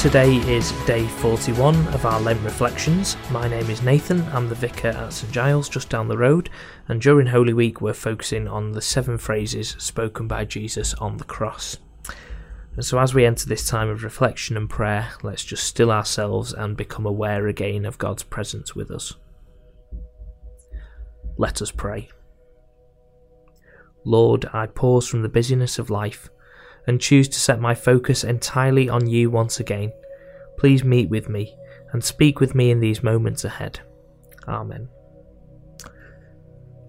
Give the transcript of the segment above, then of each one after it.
Today is day 41 of our Lent Reflections. My name is Nathan, I'm the vicar at St Giles just down the road, and during Holy Week we're focusing on the seven phrases spoken by Jesus on the cross. And so, as we enter this time of reflection and prayer, let's just still ourselves and become aware again of God's presence with us. Let us pray. Lord, I pause from the busyness of life and choose to set my focus entirely on you once again. Please meet with me and speak with me in these moments ahead. Amen.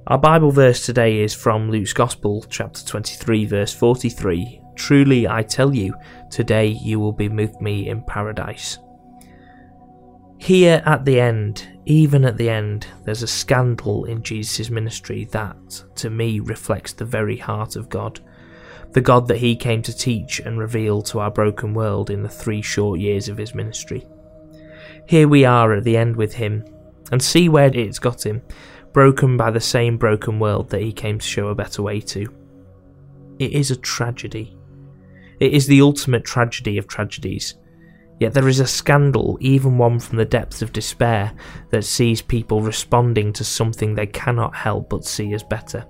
Our Bible verse today is from Luke's Gospel, chapter 23, verse 43. Truly I tell you, today you will be with me in paradise. Here at the end, even at the end, there's a scandal in Jesus' ministry that, to me, reflects the very heart of God the God that he came to teach and reveal to our broken world in the three short years of his ministry. Here we are at the end with him, and see where it's got him, broken by the same broken world that he came to show a better way to. It is a tragedy. It is the ultimate tragedy of tragedies. Yet there is a scandal, even one from the depths of despair, that sees people responding to something they cannot help but see as better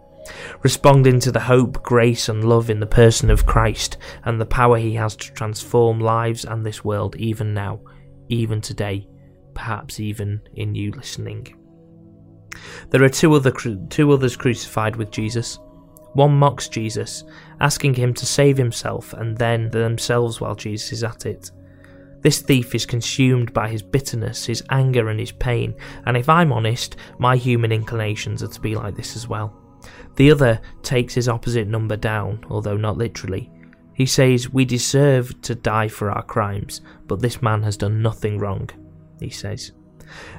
responding to the hope, grace, and love in the person of Christ and the power he has to transform lives and this world even now, even today, perhaps even in you listening. There are two, other, two others crucified with Jesus. One mocks Jesus, asking him to save himself and then themselves while Jesus is at it. This thief is consumed by his bitterness, his anger, and his pain, and if I'm honest, my human inclinations are to be like this as well. The other takes his opposite number down, although not literally. He says, We deserve to die for our crimes, but this man has done nothing wrong, he says.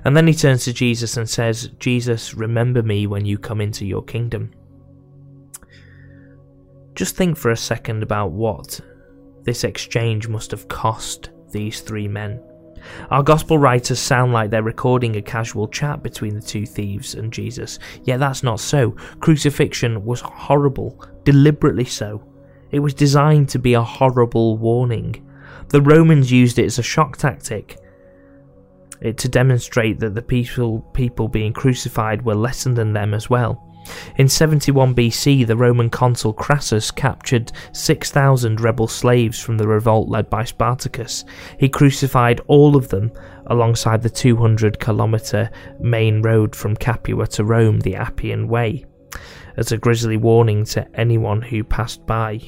And then he turns to Jesus and says, Jesus, remember me when you come into your kingdom. Just think for a second about what this exchange must have cost these three men. Our gospel writers sound like they're recording a casual chat between the two thieves and Jesus, yet that's not so. Crucifixion was horrible, deliberately so. It was designed to be a horrible warning. The Romans used it as a shock tactic it, to demonstrate that the people, people being crucified were lesser than them as well. In 71 BC, the Roman consul Crassus captured 6,000 rebel slaves from the revolt led by Spartacus. He crucified all of them alongside the 200 kilometre main road from Capua to Rome, the Appian Way, as a grisly warning to anyone who passed by.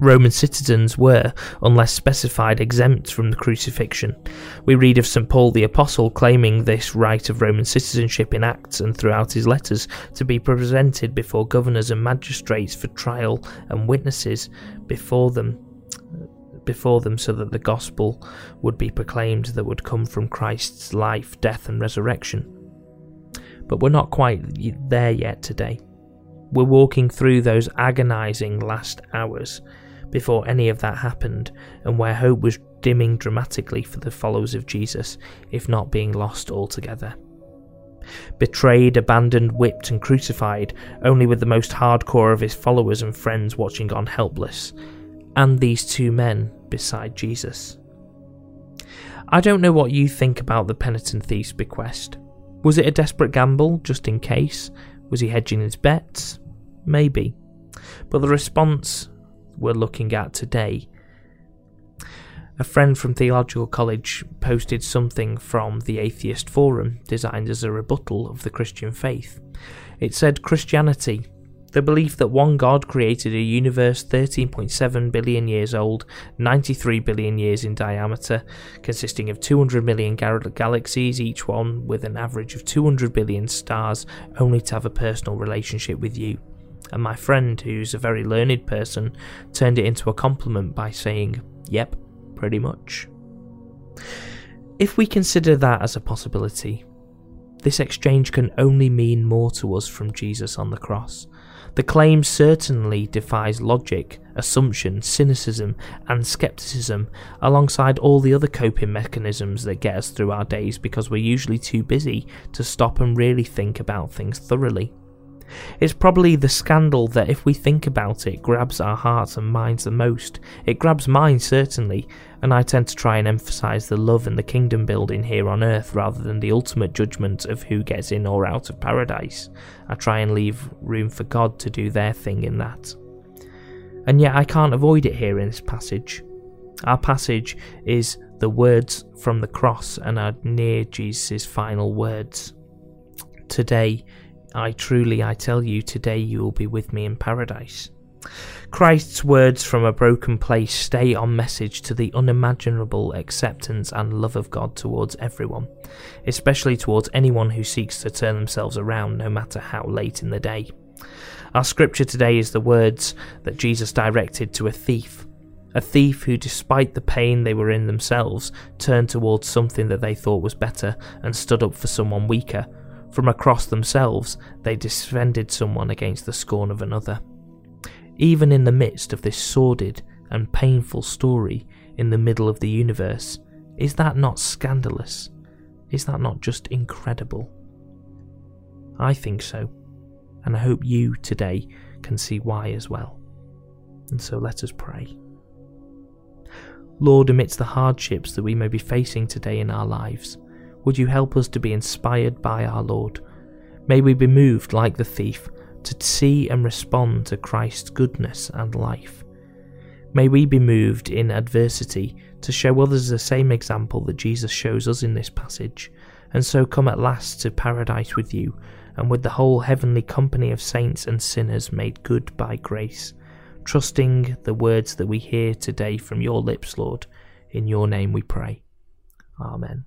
Roman citizens were, unless specified, exempt from the crucifixion. We read of St. Paul the Apostle claiming this right of Roman citizenship in Acts and throughout his letters to be presented before governors and magistrates for trial and witnesses before them before them so that the gospel would be proclaimed that would come from Christ's life, death and resurrection. But we're not quite there yet today. We're walking through those agonizing last hours before any of that happened, and where hope was dimming dramatically for the followers of Jesus, if not being lost altogether. Betrayed, abandoned, whipped, and crucified, only with the most hardcore of his followers and friends watching on helpless, and these two men beside Jesus. I don't know what you think about the penitent thief's bequest. Was it a desperate gamble, just in case? Was he hedging his bets? Maybe. But the response we're looking at today. A friend from Theological College posted something from the Atheist Forum designed as a rebuttal of the Christian faith. It said Christianity, the belief that one God created a universe 13.7 billion years old, 93 billion years in diameter, consisting of 200 million galaxies, each one with an average of 200 billion stars, only to have a personal relationship with you and my friend, who's a very learned person, turned it into a compliment by saying, Yep, pretty much. If we consider that as a possibility, this exchange can only mean more to us from Jesus on the cross. The claim certainly defies logic, assumption, cynicism, and skepticism, alongside all the other coping mechanisms that get us through our days because we're usually too busy to stop and really think about things thoroughly. It's probably the scandal that, if we think about it, grabs our hearts and minds the most. It grabs mine, certainly, and I tend to try and emphasise the love and the kingdom building here on earth rather than the ultimate judgment of who gets in or out of paradise. I try and leave room for God to do their thing in that. And yet I can't avoid it here in this passage. Our passage is the words from the cross and are near Jesus' final words. Today, I truly, I tell you, today you will be with me in paradise. Christ's words from a broken place stay on message to the unimaginable acceptance and love of God towards everyone, especially towards anyone who seeks to turn themselves around no matter how late in the day. Our scripture today is the words that Jesus directed to a thief. A thief who, despite the pain they were in themselves, turned towards something that they thought was better and stood up for someone weaker. From across themselves, they defended someone against the scorn of another. Even in the midst of this sordid and painful story in the middle of the universe, is that not scandalous? Is that not just incredible? I think so, and I hope you today can see why as well. And so let us pray. Lord, amidst the hardships that we may be facing today in our lives, would you help us to be inspired by our Lord? May we be moved like the thief to see and respond to Christ's goodness and life. May we be moved in adversity to show others the same example that Jesus shows us in this passage, and so come at last to paradise with you and with the whole heavenly company of saints and sinners made good by grace, trusting the words that we hear today from your lips, Lord. In your name we pray. Amen.